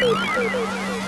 对，对，对，对。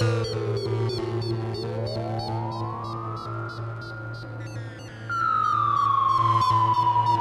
Thank you.